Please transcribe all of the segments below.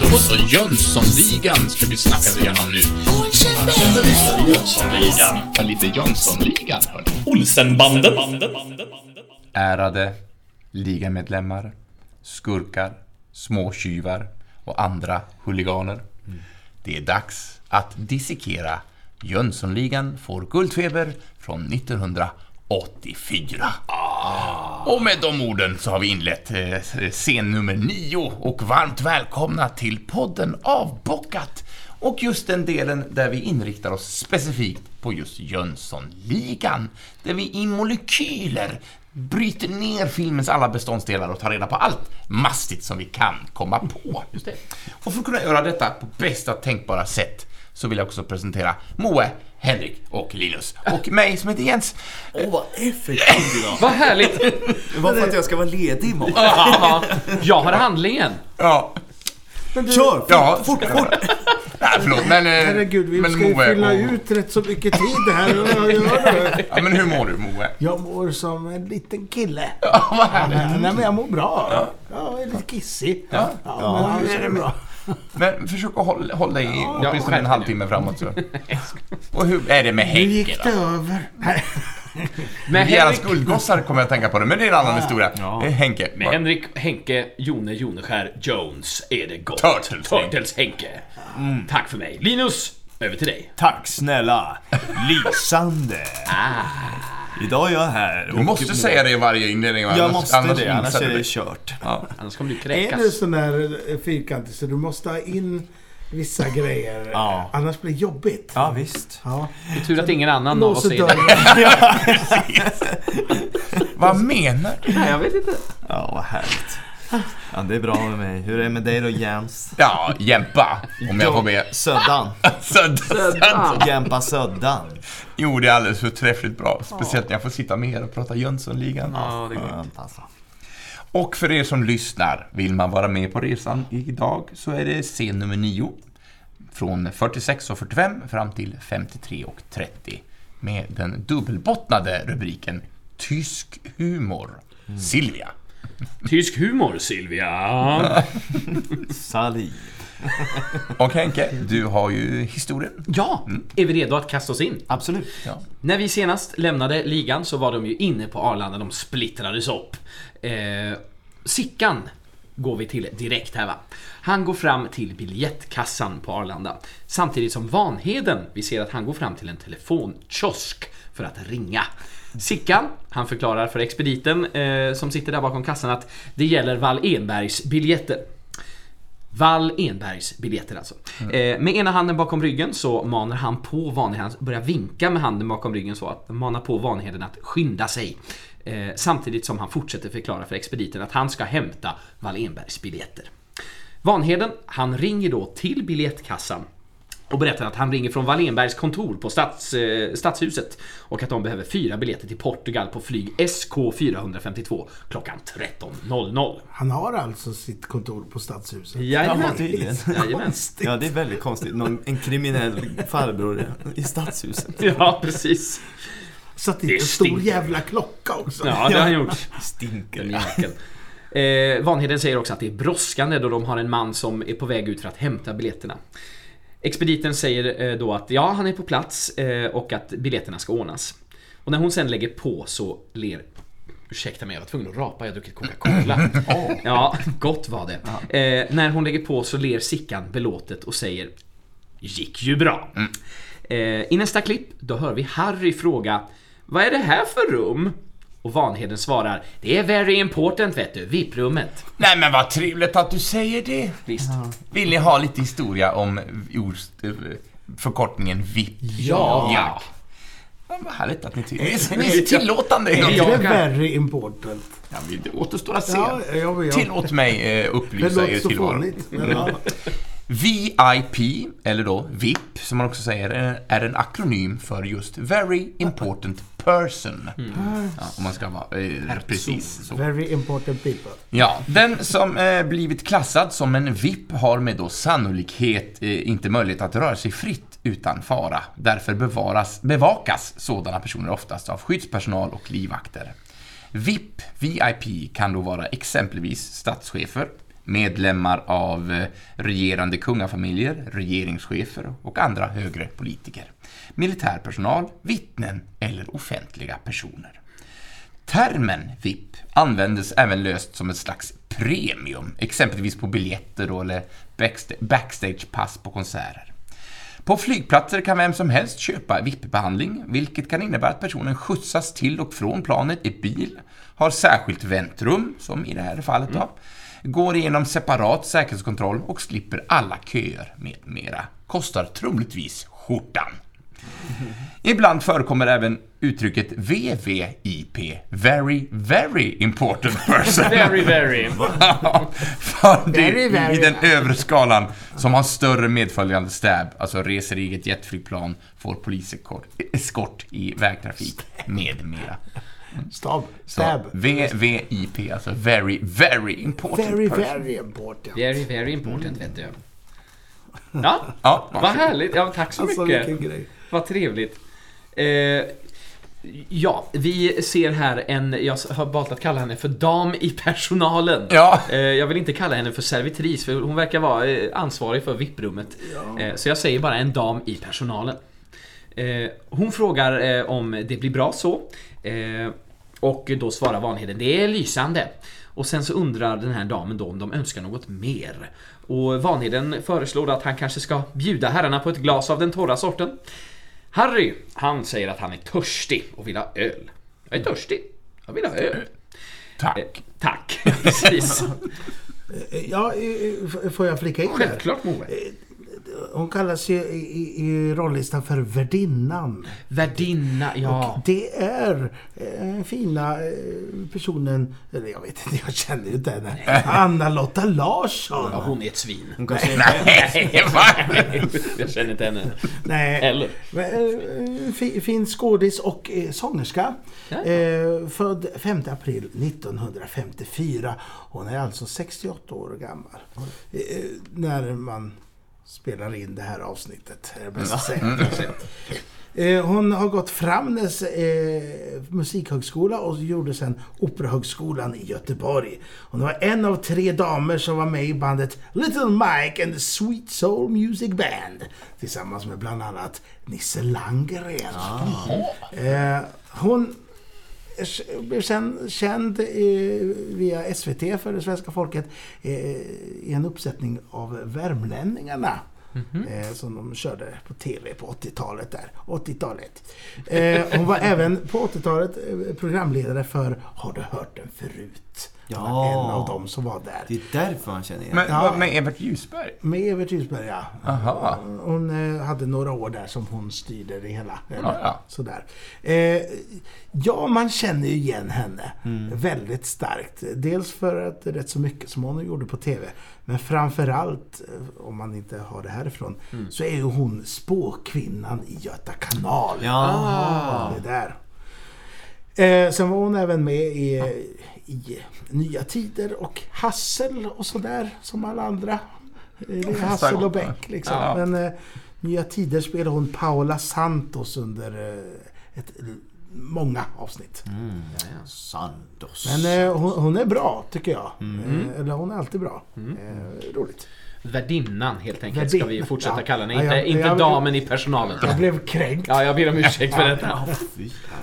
Då så, Jönssonligan ska vi snacka igenom nu. Jönssonligan. Ja, lite Jönssonligan, hörni. Olsenbanden. Ärade ligamedlemmar, skurkar, småtjuvar och andra huliganer. Det är dags att dissekera Jönssonligan får guldfeber från 1984. Och med de orden så har vi inlett eh, scen nummer nio och varmt välkomna till podden Avbockat. Och just den delen där vi inriktar oss specifikt på just Jönssonligan. Där vi i molekyler bryter ner filmens alla beståndsdelar och tar reda på allt mastigt som vi kan komma på. Och för att kunna göra detta på bästa tänkbara sätt så vill jag också presentera Moe, Henrik och Linus. Och mig som heter Jens. Åh, vad effektivt idag. Vad härligt. Det var för att jag ska vara ledig imorgon. Ja, jag har handlingen. Ja, Kör! Fort, Ja. fort, fort! nej förlåt men... eh, Herregud, vi men ska ju fylla och- ut rätt så mycket tid här. Jag, gör det. Ja, men hur mår du Moe? jag mår som en liten kille. Ja, vad härligt. Nej, men jag mår bra. Jag är lite kissig. Ja, men annars är det bra. Men försök att hålla, hålla dig i åtminstone en halvtimme framåt så. Och hur är det med Nu Henke gick då? det över. Vi är Henrik, guldgossar kommer jag att tänka på det, men det är en annan historia. Eh, Henke. med Henrik Henke Jone Joneskär Jones är det gott. Turtles. Turtles Henke. Tack för mig. Linus, över till dig. Tack snälla. Lysande. Idag är jag här. Du måste säga det i varje inledning. Jag Annars- måste det, inser annars är det det. kört. Annars kommer du Är kräkas. du sån där eh, fyrkantig så du måste ha in vissa grejer. Ja. Annars blir det jobbigt. Ja, visst. Ja. Det är tur att ingen annan av oss är det. Vad menar du? Nej, jag vet inte. Ja, vad härligt. Ja, det är bra med mig. Hur är det med dig då, Jens? Ja, Jämpa, om jag får be. Söddan. Söddan. Jämpa Söddan. Jo, det är alldeles förträffligt bra. Speciellt när jag får sitta med er och prata Jönssonligan. Ja, det är gott. Skönt alltså. Och för er som lyssnar, vill man vara med på resan idag så är det scen nummer 9. Från 46 och 45 fram till 53 och 30. Med den dubbelbottnade rubriken Tysk humor. Silvia. Tysk humor, Silvia. Saliv. Och Henke, du har ju historien. Ja, är vi redo att kasta oss in? Absolut. Ja. När vi senast lämnade ligan så var de ju inne på Arlanda, de splittrades upp. Eh, Sickan går vi till direkt här va. Han går fram till biljettkassan på Arlanda. Samtidigt som Vanheden, vi ser att han går fram till en telefonkiosk för att ringa. Sickan, han förklarar för expediten eh, som sitter där bakom kassan att det gäller Wall Enbergs biljetter. Wall Enbergs biljetter alltså. Eh, med ena handen bakom ryggen så manar han på Vanheden, börjar vinka med handen bakom ryggen så att manar på Vanheden att skynda sig. Eh, samtidigt som han fortsätter förklara för expediten att han ska hämta Wall Enbergs biljetter. Vanheden, han ringer då till biljettkassan och berättar att han ringer från Wallenbergs kontor på stads, eh, Stadshuset och att de behöver fyra biljetter till Portugal på flyg SK452 klockan 13.00. Han har alltså sitt kontor på Stadshuset. Jajamän. Jajamän. Ja, det är väldigt konstigt. Någon, en kriminell farbror i stadshuset. Ja, precis. Satt Det dit en stor jävla klocka också. Ja, det har han gjort. Stinker. Eh, Vanheden säger också att det är brådskande då de har en man som är på väg ut för att hämta biljetterna. Expediten säger eh, då att ja, han är på plats eh, och att biljetterna ska ordnas. Och när hon sen lägger på så ler Ursäkta mig, jag var tvungen att rapa, jag har druckit Coca-Cola. Ja, gott var det. Eh, när hon lägger på så ler Sickan belåtet och säger Gick ju bra. Eh, I nästa klipp, då hör vi Harry fråga Vad är det här för rum? Och Vanheden svarar Det är very important vet du, VIP-rummet. Nej men vad trevligt att du säger det. Visst. Vill ni ha lite historia om eh, förkortningen VIP? Ja. ja. Men Vad härligt att ni tycker Ni är- ni är så tillåtande hela Ja. Det är very important. Ja, men det återstår att se. Ja, ja, ja. Tillåt mig eh, upplysa er låter så tillvaro. fånigt. men ja. VIP, eller då VIP, som man också säger, är en akronym för just Very Important Person. Ja, om man ska vara eh, precis så. Very important people. Ja, den som eh, blivit klassad som en VIP har med då sannolikhet eh, inte möjlighet att röra sig fritt utan fara. Därför bevaras, bevakas sådana personer oftast av skyddspersonal och livvakter. VIP, VIP kan då vara exempelvis statschefer, medlemmar av eh, regerande kungafamiljer, regeringschefer och andra högre politiker, militär personal, vittnen eller offentliga personer. Termen VIP användes även löst som ett slags premium, exempelvis på biljetter eller backstagepass på konserter. På flygplatser kan vem som helst köpa VIP-behandling, vilket kan innebära att personen skjutsas till och från planet i bil, har särskilt väntrum, som i det här fallet då, går igenom separat säkerhetskontroll och slipper alla köer med mera. Kostar troligtvis skjortan. Ibland förekommer även uttrycket VVIP, Very Very Important Person. Very, very. För det Very, very. i den övre skalan som har större medföljande stab, alltså reser i eget jetflygplan, får poliseskort eskort i vägtrafik med mera. Stab. Så Stab. VVIP, alltså Very Very Important Very, Person. very important. Very, very important, vet du. Ja, Ja, vad härligt. Ja, tack så Alltså mycket. Vad trevligt. Eh, ja, vi ser här en, jag har valt att kalla henne för dam i personalen. Ja. Eh, jag vill inte kalla henne för servitris, för hon verkar vara eh, ansvarig för VIP-rummet. Eh, så jag säger bara en dam i personalen. Eh, hon frågar eh, om det blir bra så. Eh, och då svarar Vanheden, det är lysande. Och sen så undrar den här damen då om de önskar något mer. Och Vanheden föreslår att han kanske ska bjuda herrarna på ett glas av den torra sorten. Harry, han säger att han är törstig och vill ha öl. Jag är törstig. Jag vill ha öl. Eh, Tack. tack, precis. Eh, Ja, eh, f- får jag flika in? Självklart Moe. Hon kallas ju i, i, i rollistan för värdinnan. Värdinna, ja. Det är eh, fina eh, personen, eller jag vet inte, jag känner ju inte henne. Anna-Lotta Larsson. ja. Hon är ett svin. Hon kanske Nej, va? Jag känner inte henne. Nej, Eller? eh, fi- fin skådis och eh, sångerska. Ja. Eh, född 5 april 1954. Hon är alltså 68 år gammal. Eh, när man spelar in det här avsnittet. Är det bäst att säga. Eh, Hon har gått Framnäs eh, musikhögskola och gjorde sen Operahögskolan i Göteborg. Hon var en av tre damer som var med i bandet Little Mike and the Sweet Soul Music Band. Tillsammans med bland annat Nisse Landgren. Eh, hon blev sen känd eh, via SVT för det svenska folket eh, i en uppsättning av Värmlänningarna. Eh, som de körde på TV på 80-talet där. 80-talet. Eh, hon var även på 80-talet eh, programledare för Har du hört den förut? Ja. En av dem som var där. Det är därför man känner igen. Men Ja. med Evert Ljusberg? Med Evert Ljusberg ja. Aha. Hon eh, hade några år där som hon styrde det hela. Eller, Ja, ja. Sådär. Eh, ja, man känner ju igen henne väldigt starkt. Dels för att det är rätt så mycket som hon gjorde på TV. Men framförallt, eh, om man inte har det härifrån, så är ju hon spåkvinnan i Göta kanal. Ja. Det där. Eh, sen var hon även med i, i Nya Tider och Hassel och sådär som alla andra. Det är Hassel och Beck liksom. Ja. Men eh, Nya Tider spelade hon Paola Santos under eh, ett, många avsnitt. Sandos. Men eh, hon, hon är bra tycker jag. Eh, eller hon är alltid bra. Eh, roligt. Värdinnan helt enkelt ska vi fortsätta Ja. kalla henne. Ja, Inte, jag- inte jag- damen i personalen. Jag blev kränkt. Ja, jag ber om ursäkt för detta.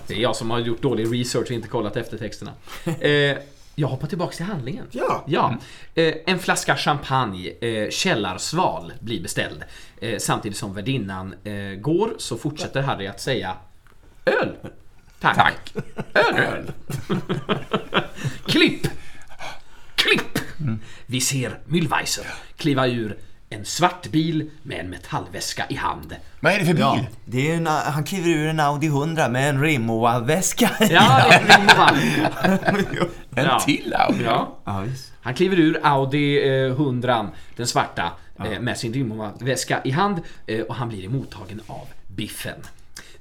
Det är jag som har gjort dålig research och inte kollat efter texterna. Eh, jag hoppar tillbaks till handlingen. Ja. Ja, eh, en flaska champagne, eh, källarsval, blir beställd. Eh, samtidigt som värdinnan eh, går så fortsätter Harry att säga Öl! Tack! Tack. Öl! öl. Klipp! Klipp! Vi ser Mühlweiser kliva ur en svart bil med en metallväska i hand. Vad är det för bil? Ja, det är en, han kliver ur en Audi 100 med en Rimowa-väska. Ja, det är Rimowa. En Ja. till Audi? Ja. ja. Han kliver ur Audi eh, 100, den svarta, eh, med sin Rimowa-väska i hand eh, och han blir emottagen av Biffen.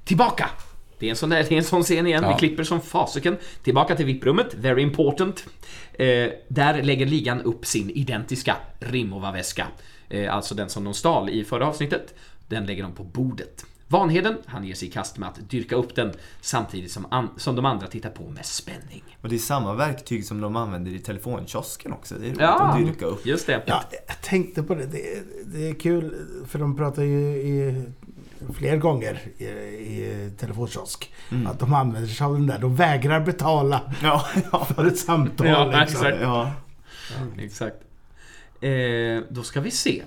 Tillbaka! Det är en sån, där, det är en sån scen igen, Ja. vi klipper som fasiken. Tillbaka till VIP-rummet, very important. Eh, där lägger ligan upp sin identiska Rimowa-väska. Eh, alltså den som de stal i förra avsnittet. Den lägger de på bordet. Vanheden, han ger sig i kast med att dyrka upp den samtidigt som, an- som de andra tittar på med spänning. Och det är samma verktyg som de använder i telefonkiosken också. Det är roligt Ja. att dyrka upp. Just det. Ja, jag tänkte på det. det. Det är kul, för de pratar ju i, fler gånger i, i telefonkiosk. Att de använder sig av den där. De vägrar betala Ja, ja. för ett samtal. Ja, liksom. exakt. ja. Exakt. Eh, då ska vi se.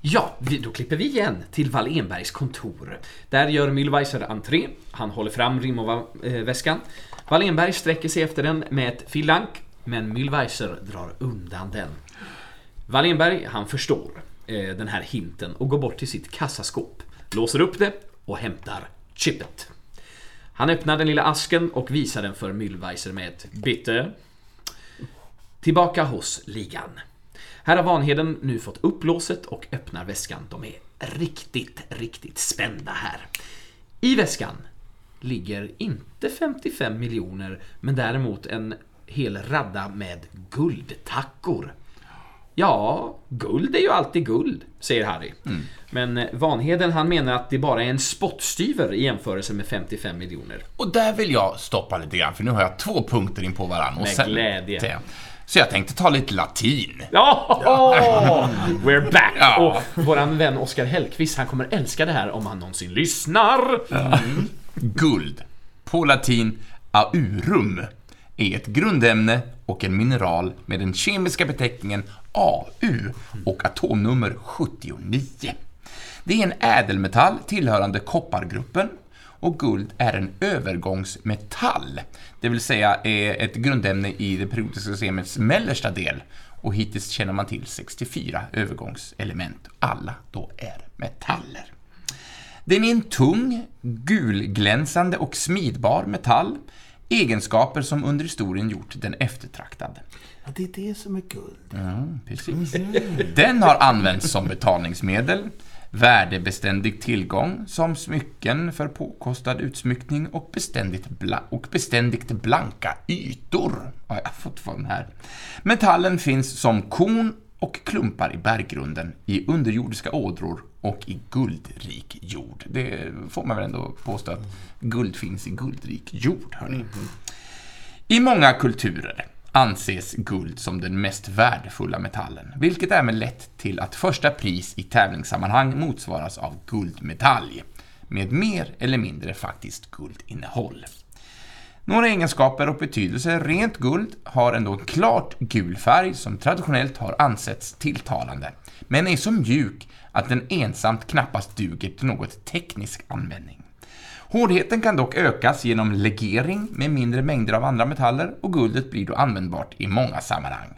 Ja, vi, då klipper vi igen till Wallenbergs kontor. Där gör Mühlweiser entré. Han håller fram Rimowa-väskan. Wallenberg sträcker sig efter den med ett filank, men Mühlweiser drar undan den. Wallenberg, han förstår eh, den här hinten och går bort till sitt kassaskåp, låser upp det och hämtar chippet. Han öppnar den lilla asken och visar den för Mühlweiser med ett bitte. Tillbaka hos ligan. Här har Vanheden nu fått upp låset och öppnar väskan. De är riktigt, riktigt spända här. I väskan ligger inte 55 miljoner, men däremot en hel radda med guldtackor. Ja, guld är ju alltid guld, säger Harry. Men eh, Vanheden han menar att det bara är en spottstyver i jämförelse med 55 miljoner. Och där vill jag stoppa lite grann, för nu har jag två punkter in på varandra. Med glädje. Så jag tänkte ta lite latin. Ja! We're back! Ja. Och våran vän Oskar Hellqvist, han kommer älska det här om han någonsin lyssnar. Guld, på latin aurum, är ett grundämne och en mineral med den kemiska beteckningen AU och atomnummer 79. Det är en ädelmetall tillhörande koppargruppen och guld är en övergångsmetall, det vill säga är ett grundämne i det periodiska systemets mellersta del och hittills känner man till 64 övergångselement. Alla då är metaller. Den är en tung, gulglänsande och smidbar metall. Egenskaper som under historien gjort den eftertraktad. Ja, det är det som är guld. Ja, precis. Den har använts som betalningsmedel, värdebeständig tillgång som smycken för påkostad utsmyckning och beständigt, bla- och beständigt blanka ytor. Har jag fått från här. Metallen finns som korn och klumpar i berggrunden, i underjordiska ådror och i guldrik jord. Det får man väl ändå påstå att guld finns i guldrik jord, hörni. I många kulturer anses guld som den mest värdefulla metallen, vilket även lett till att första pris i tävlingssammanhang motsvaras av guldmedalj, med mer eller mindre faktiskt guldinnehåll. Några egenskaper och betydelse. Rent guld har ändå en klart gul färg som traditionellt har ansetts tilltalande, men är så mjuk att den ensamt knappast duger till något teknisk användning. Hårdheten kan dock ökas genom legering med mindre mängder av andra metaller och guldet blir då användbart i många sammanhang.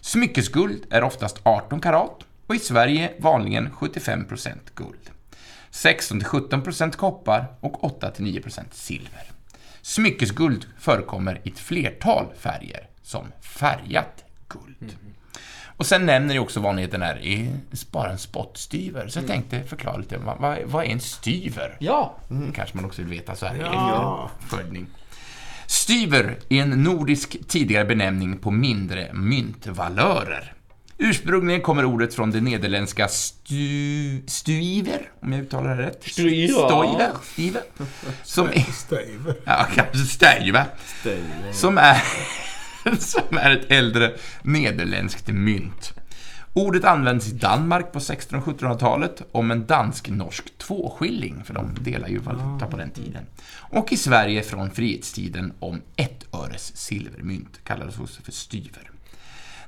Smyckesguld är oftast 18 karat och i Sverige vanligen 75% guld. 16-17% koppar och 8-9% silver. Smyckesguld förekommer i ett flertal färger, som färgat guld. Och sen nämner ju också vanligheten här, är bara en spottstyver. Så jag tänkte förklara lite, vad, vad, är en styver? Ja, Det kanske man också vill veta så här Ja. följning. Styver är en nordisk tidigare benämning på mindre myntvalörer. Ursprungligen kommer ordet från det nederländska stu, stuiver, om jag uttalar det rätt. Stuiver. Stiver. Som är, Stöjver. ja, kanske stuiver. Som är, som är ett äldre nederländskt mynt. Ordet används i Danmark på 1600 och 1700-talet om en dansk-norsk tvåskilling, för de delar ju valuta på den tiden. Och i Sverige från frihetstiden om ett öres silvermynt, kallades också för styver.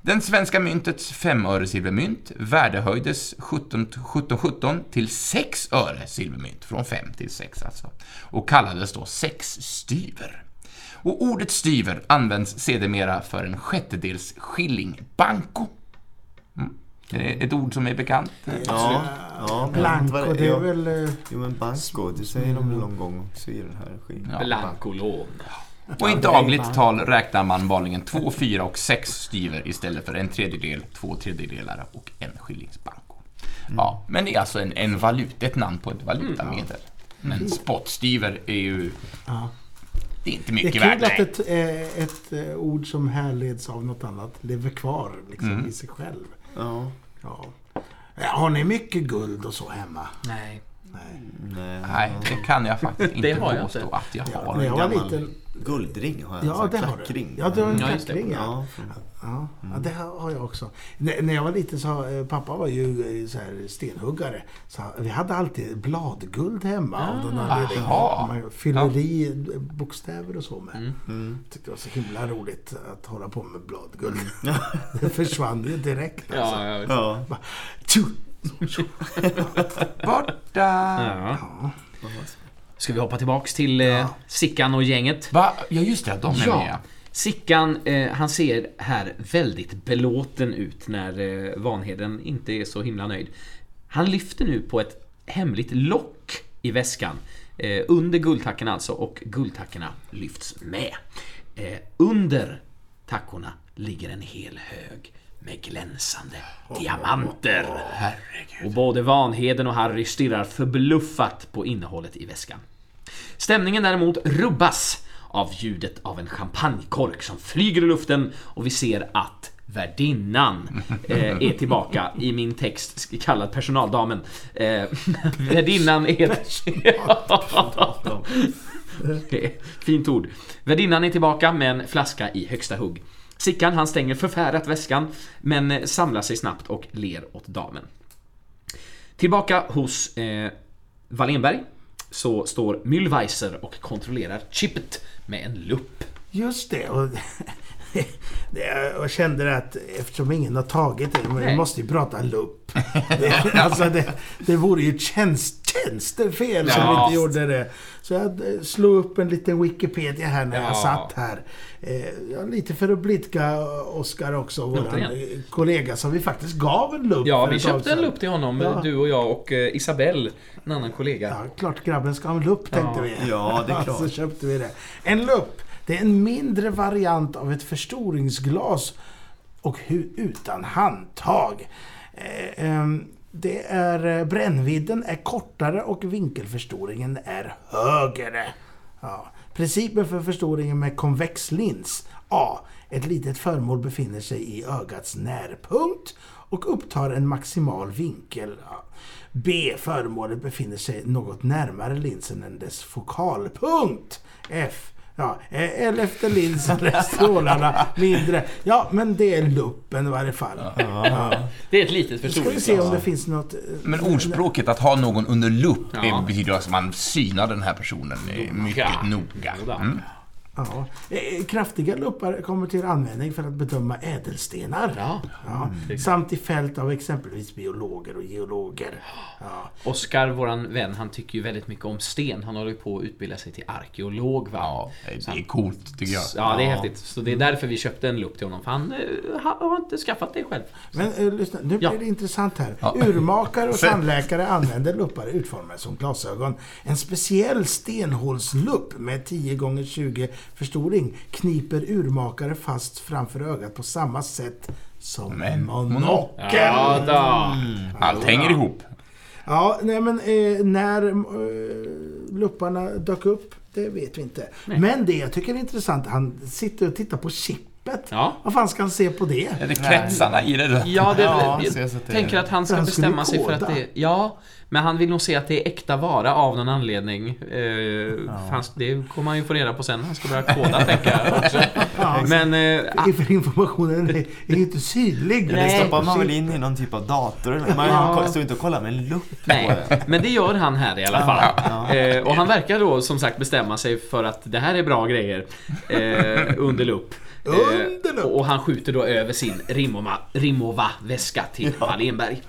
Den svenska myntets femöre-silvermynt värdehöjdes 17 1717 till 6 öre silvermynt, från 5 till 6 alltså, och kallades då sexstyver. Och ordet styver används sedermera för en sjättedels skilling, banco. Mm. Det är ett ord som är bekant. Ja, ja. Blanco, det är ja. väl... eh, Jo men banco, det säger de väl någon gång också i den här skivan. Ja. Blankolån. Och i dagligt tal räknar man vanligen 2, 4 och 6 styver istället för en tredjedel, två tredjedelar och en skillingsbanko. Ja, men det är alltså en, en valuta, ett namn på ett valutamedel. Men spottstyver är ju... Ja. Det är inte Det är mycket kul värt. att ett, eh, ett eh, ord som härleds av något annat lever kvar liksom, i sig själv. Ja. Ja. Ja, Har ni mycket guld och så hemma? Nej. Nej. Nej, det kan jag faktiskt inte Det har jag påstå inte. att jag Ja, har. när jag var gammal liten... Guldring har jag. Ja, Ja, det har du. Ja, du har en Ja, klackring, ja. Ja, från- Ja, ja, det har jag också. N- när jag var liten så, eh, pappa var ju eh, så här stenhuggare. Så vi hade alltid bladguld hemma. av anledning. Aha. Man fyller i bokstäver och så med. Mm. Tyckte det var så himla roligt att hålla på med bladguld. det försvann ju direkt. Alltså. Ja, jag. Ja. Bara, tju! Borta! Ja. Ska vi hoppa tillbaks till eh, Sickan och gänget? Va? Ja, just det. De är Ja. med. Sickan, eh, han ser här väldigt belåten ut när eh, Vanheden inte är så himla nöjd. Han lyfter nu på ett hemligt lock i väskan. Eh, under guldtackorna alltså, och guldtackorna lyfts med. Eh, under tackorna ligger en hel hög med glänsande diamanter. Och både Vanheden och Harry stirrar förbluffat på innehållet i väskan. Stämningen däremot rubbas av ljudet av en champagnekork som flyger i luften och vi ser att värdinnan eh, är tillbaka i min text kallad personaldamen. Eh, värdinnan är... Fint ord. Värdinnan är tillbaka med en flaska i högsta hugg. Sickan han stänger förfärat väskan men eh, samlar sig snabbt och ler åt damen. Tillbaka hos eh, Wallenberg så står Müllweiser och kontrollerar chippet med en lupp. Just det. Och det, jag kände att eftersom ingen har tagit det, men vi måste ju prata lupp. Det, alltså det, det vore ju tjänst, tjänstefel som vi Ja. inte gjorde det. Så jag slog upp en liten Wikipedia här när jag Ja. satt här. Eh, ja, lite för att blidka Oskar också, vår kollega som vi faktiskt gav en lupp Ja, vi köpte en lupp till honom, Ja. du och jag och eh, Isabelle, en annan kollega. Ja, klart grabben ska ha en lupp tänkte Ja. vi. Ja, det är klart. Så köpte vi det. En lupp, det är en mindre variant av ett förstoringsglas och utan handtag. Eh, ehm, det är, eh, brännvidden är kortare och vinkelförstoringen är högre. Ja. Principen för förstoringen med konvex lins. A. Ett litet föremål befinner sig i ögats närpunkt och upptar en maximal vinkel. B. Föremålet befinner sig något närmare linsen än dess fokalpunkt. F. Ja, eh, linsen är strålarna mindre. Ja, men det är luppen i varje fall. Ja. Det är ett litet Ska vi se förstoringsglas. om det finns något... eh, Men ordspråket att ha någon under lupp Ja. betyder att man synar den här personen eh, mycket noga. Mm. Ja. Eh, Kraftiga luppar kommer till användning för att bedöma ädelstenar. Ja. Ja. Samt i fält av exempelvis biologer och geologer. Ja. Oskar, våran vän, han tycker ju väldigt mycket om sten. Han håller ju på att utbilda sig till arkeolog va? Ja, det är coolt tycker jag. Ja, det är häftigt. Så det är därför vi köpte en lupp till honom. För han eh, har inte skaffat det själv. Men eh, lyssna, nu blir Ja. det intressant här. Ja. Urmakare och tandläkare använder luppar utformade som glasögon. En speciell stenhålslupp med 10 x 20 förstoring kniper urmakare fast framför ögat på samma sätt som en monokel. Ja, då. Allt hänger ihop. Ja, nej men eh, när eh, lupparna dök upp, det vet vi inte. Men det jag tycker är intressant, han sitter och tittar på chippet. Ja. Vad fan ska han se på det? Är det kretsarna i det där? Ja, det, Ja, jag jag tänker att han ska Han bestämma sig för att det... Ja, men han vill nog se att det är äkta vara av någon anledning. Eh, fanns, det kommer han ju få reda på sen när han ska börja koda, tänker jag också. Men... Eh, För informationen är, är inte synlig. Det Nej. stoppar man väl in i någon typ av dator? Man Ja. står inte och kollar med en lupp på Nej, det. men det gör han här i alla fall. Eh, och han verkar då som sagt bestämma sig för att det här är bra grejer eh, under lupp. Eh, Under lupp. och han skjuter då över sin Rimova, Rimova väska till Wallenberg.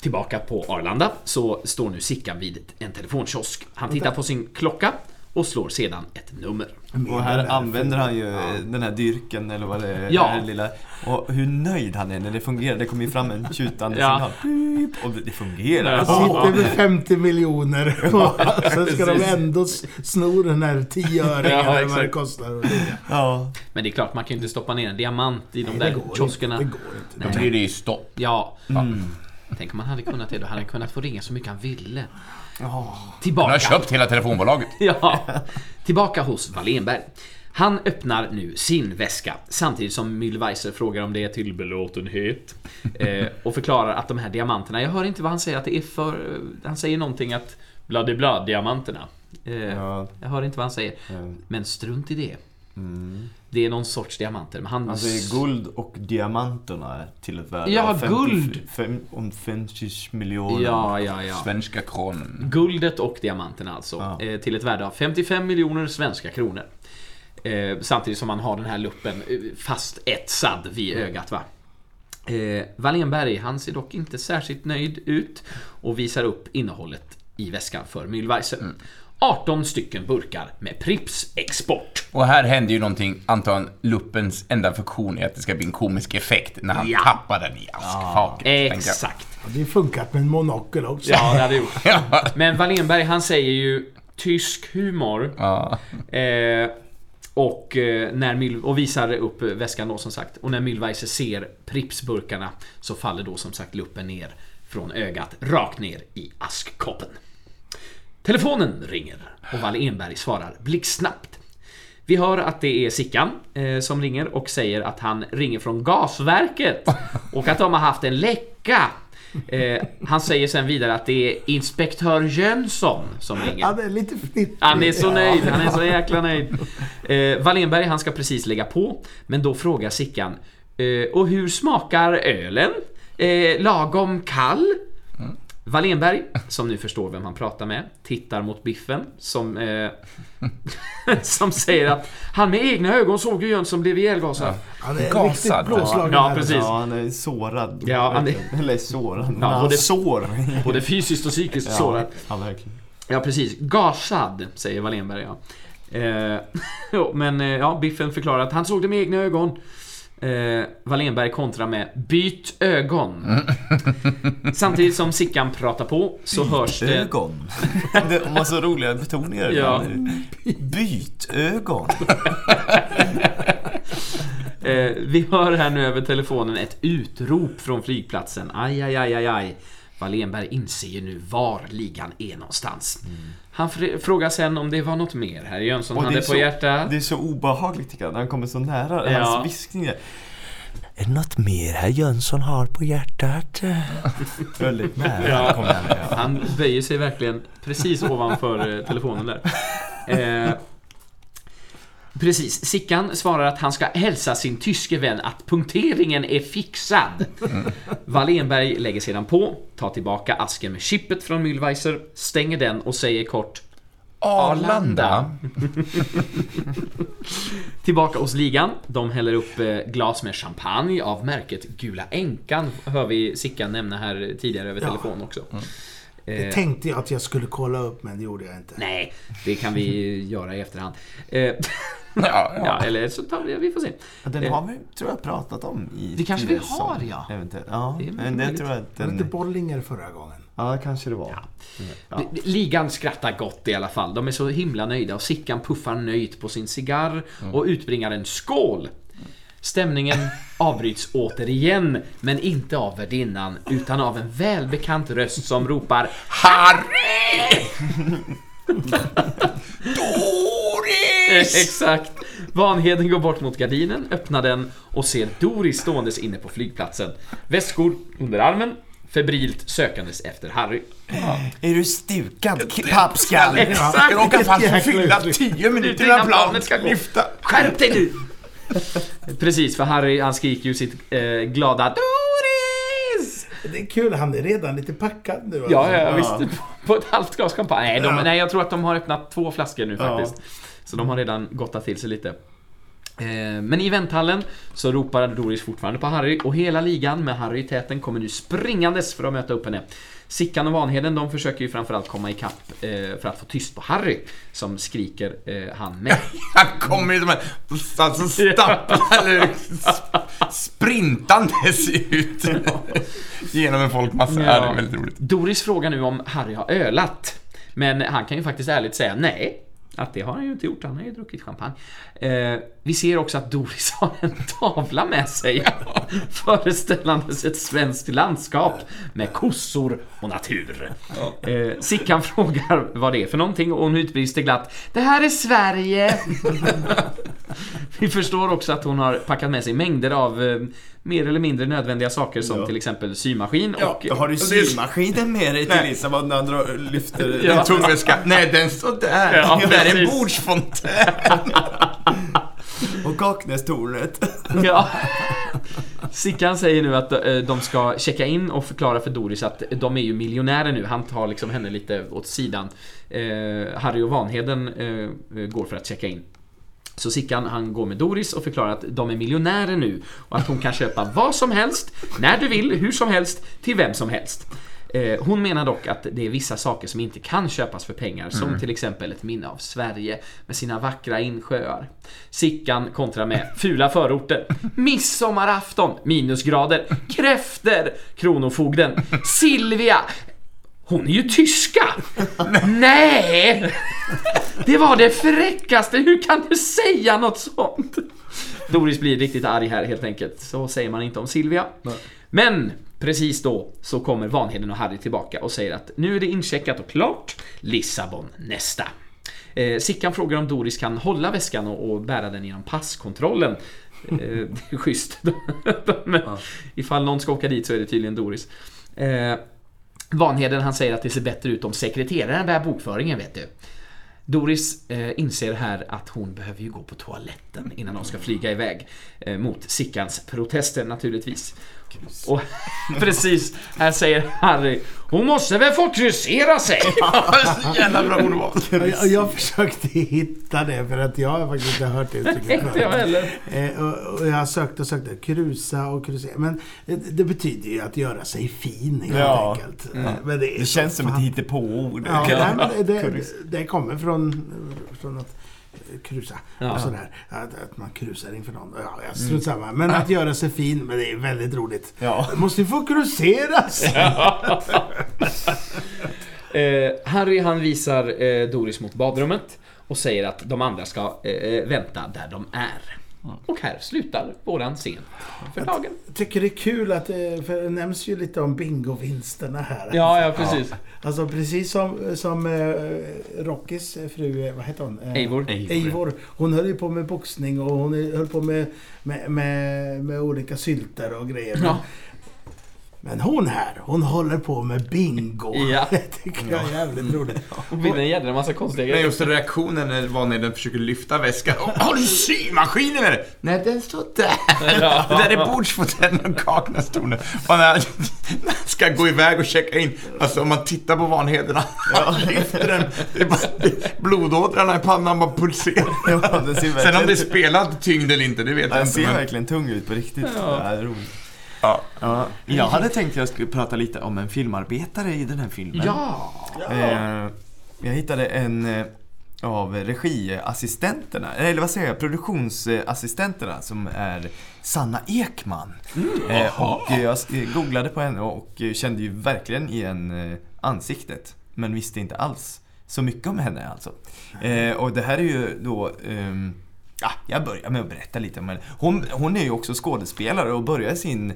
Tillbaka på Arlanda så står nu Sickan vid en telefonkiosk. Han tittar på sin klocka och slår sedan ett nummer. Och här använder han ju den här dyrken eller vad det är. Ja. den här lilla, och hur nöjd han är när det fungerar. Det kommer ju fram en tjutande Ja. signal. Och det, det fungerar. Ja. Sitter med 50 miljoner och sen ska de ändå sno den här 10 öringen Ja, vad det kostar. Ja. Men det är klart, man kan ju inte stoppa ner en diamant i de Nej, där det går kioskerna. inte. Det går inte. Då blir det ju stopp. Ja, Mm. tänk om man hade kunnat det. Då hade han kunnat få ringa så mycket han ville. Ja. Han Tillbaka. har köpt hela telefonbolaget. Ja, tillbaka hos Wallenberg. Han öppnar nu sin väska samtidigt som Mühlweiser frågar om det är till belåtenhet. Eh, och förklarar att de här diamanterna, jag hör inte vad han säger att det är för... Han säger någonting att bladi blad diamanterna. Eh, Ja. Jag hör inte vad han säger. Eh, Men strunt i det. Mm. Det är någon sorts diamanter. Men han... Alltså är guld och diamanterna till ett värde Ja, av 50, guld! Fem, om 50 miljoner. Ja, ja, ja. Svenska kronen. Guldet och diamanterna alltså. Ja. Eh, till ett värde av 55 miljoner svenska kronor. Eh, samtidigt som man har den här luppen eh, fast etsad vid ögat va. Eh, Wallenberg, han ser dock inte särskilt nöjd ut och visar upp innehållet i väskan för Mühlweiser. 18 stycken burkar med Pripps export. Och här händer ju någonting, antagligen luppens enda funktion är att det ska bli en komisk effekt när han Ja. tappar den i askfaket. jag. Exakt. Ja, Det funkat med en monokel också. Ja, det hade gjort. Ja. Men Wallenberg, han säger ju tysk humor. Ja. Eh, och, eh, när Mil- och visar upp väskan då som sagt. Och när Mühlweiser ser Pripsburkarna så faller då som sagt luppen ner från ögat rakt ner i askkoppen. Telefonen ringer och Wallenberg svarar blixtsnabbt. Vi hör att det är Sickan eh, som ringer och säger att han ringer från gasverket och att de har haft en läcka. Eh, han säger sen vidare att det är inspektör Jönsson som ringer. Det är lite fnittrig. Han är så nöjd, han är så jäkla nöjd. Eh, Wallenberg, han ska precis lägga på, men då frågar Sickan eh, Och hur smakar ölen? Eh, lagom kall? Wallenberg, som nu förstår vem han pratar med, tittar mot Biffen som, eh, som säger att han med egna ögon såg hur Jönsson blev ihjälgasad. Han är Gasad. riktigt blåslagen. Ja, precis. Ja, han är sårad. Ja, han är-. Eller sårad. Ja, Ja, både- sår. Både fysiskt och psykiskt sårad. Ja, verkligen. Ja, precis. Gasad, säger Wallenberg, ja. Eh, men eh, ja, Biffen förklarar att han såg det med egna ögon. Eh, Wallenberg kontrar med Byt ögon. Samtidigt som Sickan pratar på så hörs det... Ögon. De har så roliga betoningar. Ja. Bytögon. Eh, vi hör här nu över telefonen ett utrop från flygplatsen. Aj, aj, aj, aj, aj. Wallenberg inser ju nu var ligan är någonstans. Han fr- frågar sen om det var något mer herr Jönsson hade är på så- hjärtat. Det är så obehagligt tycker jag, när han kommer så nära. Ja. Hans viskning är... Det något mer herr Jönsson har på hjärtat? Väldigt nära Ja. kommer han. Ja. Han böjer sig verkligen precis ovanför eh, telefonen där. Eh, precis, Sickan svarar att han ska hälsa sin tyske vän att punkteringen är fixad. Wallenberg lägger sedan på, tar tillbaka asken med chippet från Mühlweiser, stänger den och säger kort Arlanda. Tillbaka hos ligan. De häller upp eh, glas med champagne av märket Gula Änkan. Hör vi Sickan nämna här tidigare över telefon också. Det Eh, tänkte jag att jag skulle kolla upp, men det gjorde jag inte. Nej, det kan vi göra i efterhand. Eh, Ja, ja, ja. eller så tar vi, vi får se. Ja, Den Eh, har vi, tror jag, pratat om i Det kanske vi har, ja. Eventuellt. Ja, Det men det tror jag att Var det inte den... Bollinger förra gången? Ja, kanske det var. Ja. Ligan skrattar gott i alla fall. De är så himla nöjda och Sickan puffar nöjt på sin cigarr och utbringar en skål. Stämningen avbryts återigen, men inte av värdinnan, utan av en välbekant röst som ropar Harry! Doris! Exakt. Vanheden går bort mot gardinen, öppnar den och ser Doris ståendes inne på flygplatsen. Väskor under armen, febrilt sökandes efter Harry. Är du stukad, pappskalle? Exakt! Råkar fast Jäkla fylla tio minuter Innan planet ska lyfta. Skärp dig nu! Precis, för Harry han skriker ju sitt eh, glada Doris! Det är kul, han är redan lite packad nu. Ja, alltså. ja, visst. På ett halvt glas champagne. Nej, de, Ja. nej, jag tror att de har öppnat två flaskor nu Ja. faktiskt. Så de har redan gottat till sig lite. Eh, Men i vänthallen så ropar Doris fortfarande på Harry och hela ligan med Harry i täten kommer nu springandes för att möta upp henne. Sickan och Vanheden de försöker ju framförallt komma ikapp eh, för att få tyst på Harry som skriker eh, han med. Han kommer ju som en... Alltså stapplar sprintandes ut genom en folkmassa. Ja. Det är väldigt roligt. Doris frågar nu om Harry har ölat. Men han kan ju faktiskt ärligt säga nej. Att det har han ju inte gjort, han har ju druckit champagne. Eh, vi ser också att Doris har en tavla med sig. föreställandes ett svenskt landskap med kossor och natur. Eh, Sickan frågar vad det är för någonting och hon utbrister glatt Det här är Sverige! Vi förstår också att hon har packat med sig mängder av eh, mer eller mindre nödvändiga saker som Ja. till exempel symaskin och... Har du symaskinen med dig till Lissabon när han lyfter Ja. En tunnväska. Nej, den står där. Ja, det är en bordsfontän. och Kaknästornet? Ja. Sickan säger nu att eh, de ska checka in och förklara för Doris att de är ju miljonärer nu. Han tar liksom henne lite åt sidan. Eh, Harry och Vanheden eh, går för att checka in. Så Sickan han går med Doris och förklarar att de är miljonärer nu och att hon kan köpa vad som helst, när du vill, hur som helst, till vem som helst. Eh, Hon menar dock att det är vissa saker som inte kan köpas för pengar, som till exempel ett minne av Sverige med sina vackra insjöar. Sickan kontrar med fula förorter, midsommarafton, minusgrader, kräfter, Kronofogden, Silvia, hon är ju tyska! Nej! Det var det fräckaste, hur kan du säga något sånt? Doris blir riktigt arg här helt enkelt. Så säger man inte om Silvia. Men precis då så kommer Vanheden och Harry tillbaka och säger att nu är det incheckat och klart. Lissabon nästa. Eh, Sickan frågar om Doris kan hålla väskan och, och bära den genom passkontrollen. Eh, det är schysst. Men ifall någon ska åka dit så är det tydligen Doris. Eh, Vanheden han säger att det ser bättre ut om sekreteraren bär bokföringen vet du. Doris eh, inser här att hon behöver ju gå på toaletten innan de ska flyga iväg. Eh, mot Sickans protester naturligtvis. Och precis, här säger Harry Hon måste väl få kryssera sig! Så jävla bra ordval. Jag, jag försökte hitta det för att jag har faktiskt inte hört det uttrycket Inte jag heller. Eh, och, och jag sökte och sökte. Krusa och krusera. Men det, det betyder ju att göra sig fin helt Ja. enkelt. Eh, Men det, är Det så känns som fan- ett hittepåord. Ja, Ja. nej, men det, det, det kommer från, från att eh, krusa Ja. och sådär. Att, att man krusar inför någon. Ja, jag strunt samma. Men att göra sig fin, men det är väldigt roligt. Ja. Det måste ju få kruseras! Eh, Harry han visar eh, Doris mot badrummet och säger att de andra ska eh, vänta där de är. Och här slutar våran scen för dagen. Jag tycker det är kul att, eh, för det nämns ju lite om bingovinsterna här. Ja, ja precis. Alltså precis som, som eh, Rockys fru, eh, vad heter hon? Eivor. Eivor. Hon höll ju på med boxning och hon höll på med, med, med, med olika sylter och grejer. Ja. Men hon här, hon håller på med bingo. Ja. Det tycker jag är jävligt roligt. Och vinner en jädra massa konstiga Nej, grejer. just reaktionen när Vanheden försöker lyfta väskan. Har du symaskin eller? Nej, den står där. Det där är bordsfoteljen och Kaknästornet. Och när han när ska gå iväg och checka in. Alltså om man tittar på Vanheden, han lyfter den. Det är bara, blodådrarna i pannan bara pulserar. Ja, den ser Sen om det är spelad tyngd eller inte, det vet jag den inte. ser Men, verkligen tung ut på riktigt. Ja. det är roligt. Ja. Ja, jag hade tänkt att jag skulle prata lite om en filmarbetare i den här filmen. Ja! Eh, jag hittade en eh, av regiassistenterna, eller vad säger jag, produktionsassistenterna som är Sanna Ekman. Eh, och eh, jag googlade på henne och eh, kände ju verkligen igen eh, ansiktet. Men visste inte alls så mycket om henne alltså. Eh, och det här är ju då ehm, Ja, jag börjar med att berätta lite om henne. Hon, hon är ju också skådespelare och började sin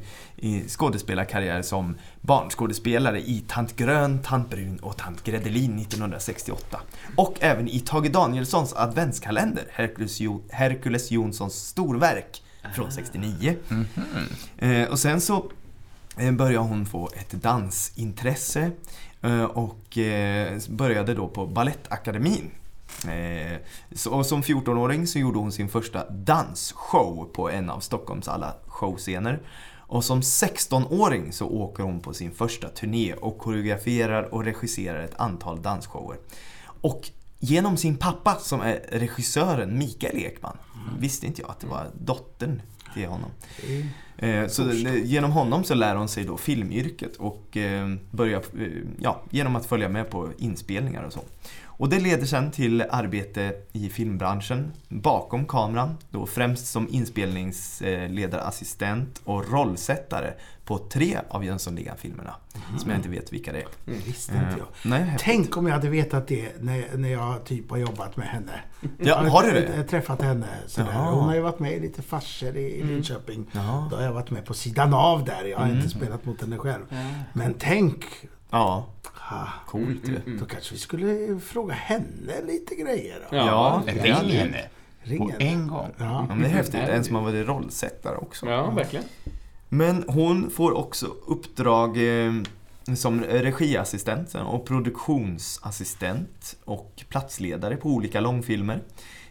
skådespelarkarriär som barnskådespelare i Tant Grön, Tant Brun och Tant Gredelin 1968. Och även i Tage Danielssons adventskalender, Hercules, jo, Hercules Jonssons storverk från 69. Eh, och sen så eh, började hon få ett dansintresse eh, och eh, började då på Balettakademin. Eh, så, och som 14-åring så gjorde hon sin första dansshow på en av Stockholms alla showscener. Och som 16-åring så åker hon på sin första turné och koreograferar och regisserar ett antal dansshower. Och genom sin pappa som är regissören Mikael Ekman, visste inte jag att det var dottern till honom. Eh, Så genom honom så lär hon sig då filmyrket och eh, börjar, ja, genom att följa med på inspelningar och så. Och det leder sen till arbete i filmbranschen bakom kameran, då främst som inspelningsledarassistent och rollsättare på tre av Jönssonligan-filmerna. Som jag inte vet vilka det är. Det visste inte Eh, jag. Nej, häftigt. Tänk om jag hade vetat det när, när jag typ har jobbat med henne. Ja, har du Jag det? har träffat henne sådär. Jaha. Hon har ju varit med i lite farser i, i Linköping. Då har jag varit med på sidan av där. Jag har inte spelat mot henne själv. Men tänk, Ja, coolt ju. då kanske vi skulle fråga henne lite grejer. Då. Ja, Ring henne. På en gång. Ja. Ja, men det är häftigt. En som har varit rollsättare också. Ja, verkligen. Men hon får också uppdrag eh, som regiassistent och produktionsassistent och platsledare på olika långfilmer.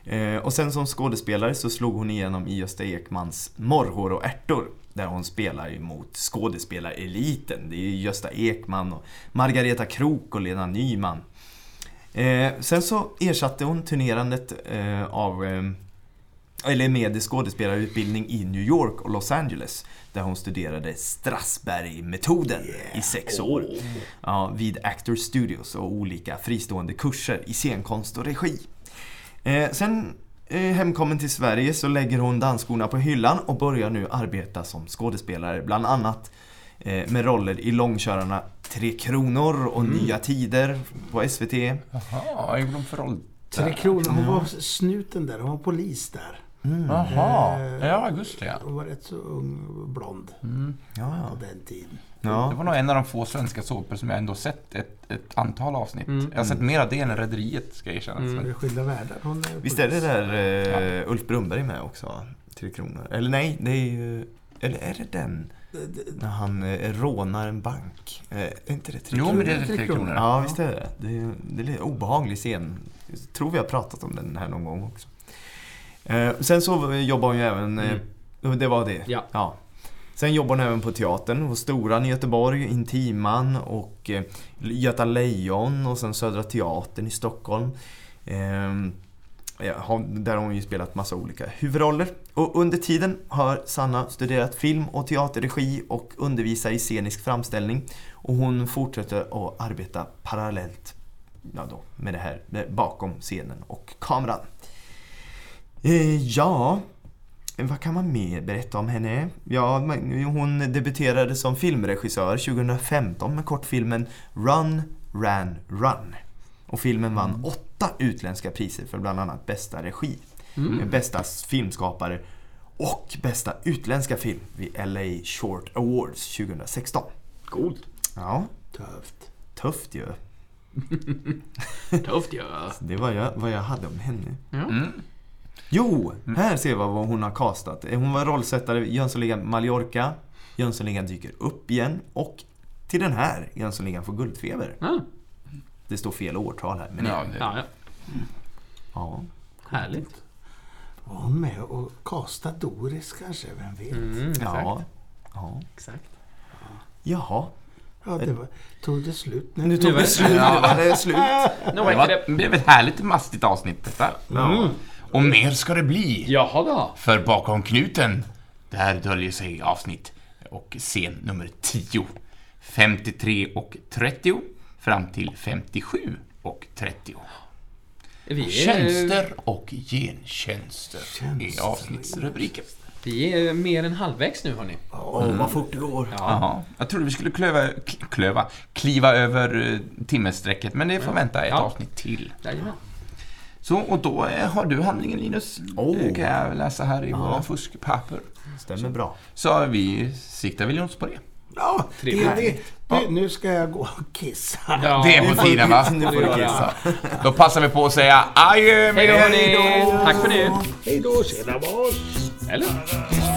Eh, och sen som skådespelare så slog hon igenom i Gösta Ekmans Morrhår och ärtor. Där hon spelar mot skådespelareliten. Det är ju Gösta Ekman och Margareta Krook och Lena Nyman. Eh, sen så ersatte hon turnerandet eh, av eller med skådespelarutbildning i New York och Los Angeles där hon studerade Strasberg-metoden i sex år. Ja, vid Actor Studios och olika fristående kurser i scenkonst och regi. Eh, sen eh, hemkommen till Sverige så lägger hon dansskorna på hyllan och börjar nu arbeta som skådespelare, bland annat eh, med roller i långkörarna Tre Kronor och Nya Tider på SVT. Jaha, vad gjorde hon för roll? Tre kronor. Hon var snuten där. Hon var polis där. Jaha, Eh, ja just det. Hon var rätt så ung och blond Ja, på den tiden. Det ja. var nog en av de få svenska såpor som jag ändå sett ett, ett antal avsnitt. Jag har sett mer av det än Rederiet, ska jag erkänna. Det är skilda världar. Hon är Visst är det där eh, Ulf Brunberg med också? Tre Kronor. Eller nej, det är ju... Eller är det den? När han eh, rånar en bank. Eh, är inte det Tre Jo, Kronor? men det är Tre Kronor. Ja, visst är det det. Är, det är lite obehaglig scen. Jag tror vi har pratat om den här någon gång också. Eh, sen så jobbar hon ju även... Eh, Det var det? Ja. Sen jobbar hon även på teatern, hos Storan i Göteborg, Intiman och eh, Göta Lejon och sen Södra Teatern i Stockholm. Ehm, ja, där har hon ju spelat massa olika huvudroller. Och under tiden har Sanna studerat film och teaterregi och undervisar i scenisk framställning. Och hon fortsätter att arbeta parallellt ja då, med det här bakom scenen och kameran. Eh, ja, vad kan man mer berätta om henne? Ja, hon debuterade som filmregissör 2015 med kortfilmen Run, Ran, Run. Och filmen vann åtta utländska priser för bland annat bästa regi, bästa filmskapare och bästa utländska film vid LA Short Awards 2016. Coolt. Ja, Tufft. tufft ju. Tufft ja. Det var jag, vad jag hade om henne. Mm. Jo, här ser vi vad hon har castat. Hon var rollsättare i Jönssonligan Mallorca. Jönssonligan dyker upp igen. Och till den här, Jönssonligan får guldfeber. Ja, Det står fel årtal här. Men Ja, ja. det, ja, ja. ja. Härligt. Var hon med och kastade Doris kanske? Vem vet? Mm, exakt. ja. ja. exakt. Jaha. Ja, det var, tog det slut nu? Nu tog det slut. Nu var det slut. Nu det, var, det. det blev ett härligt mastigt avsnitt detta. Och mer ska det bli. Jaha då. För bakom knuten, där döljer sig avsnitt och scen nummer 10. 53 och 30 fram till 57 och 30. Vi är, Tjänster och gentjänster är avsnittsrubriken. vi är mer än halvvägs nu hörni. Åh, vad fort det går. Jaha, jag trodde vi skulle klöva, kl- klöva, kliva över eh, timmesträcket, men det får vänta ett Ja. avsnitt till. Jajamän. Så, och då eh, har du handlingen Linus. Oh. Det kan jag läsa här i våra fuskpapper. Stämmer bra. Så vi siktar väl oss på det. Ja, det, det, du, nu ska jag gå och kissa. Ja. Det är på tiden va? Nu får du kissa. Då passar vi på att säga adjö med Hej då! Tack för nu! Hej då, tjena boss! Eller?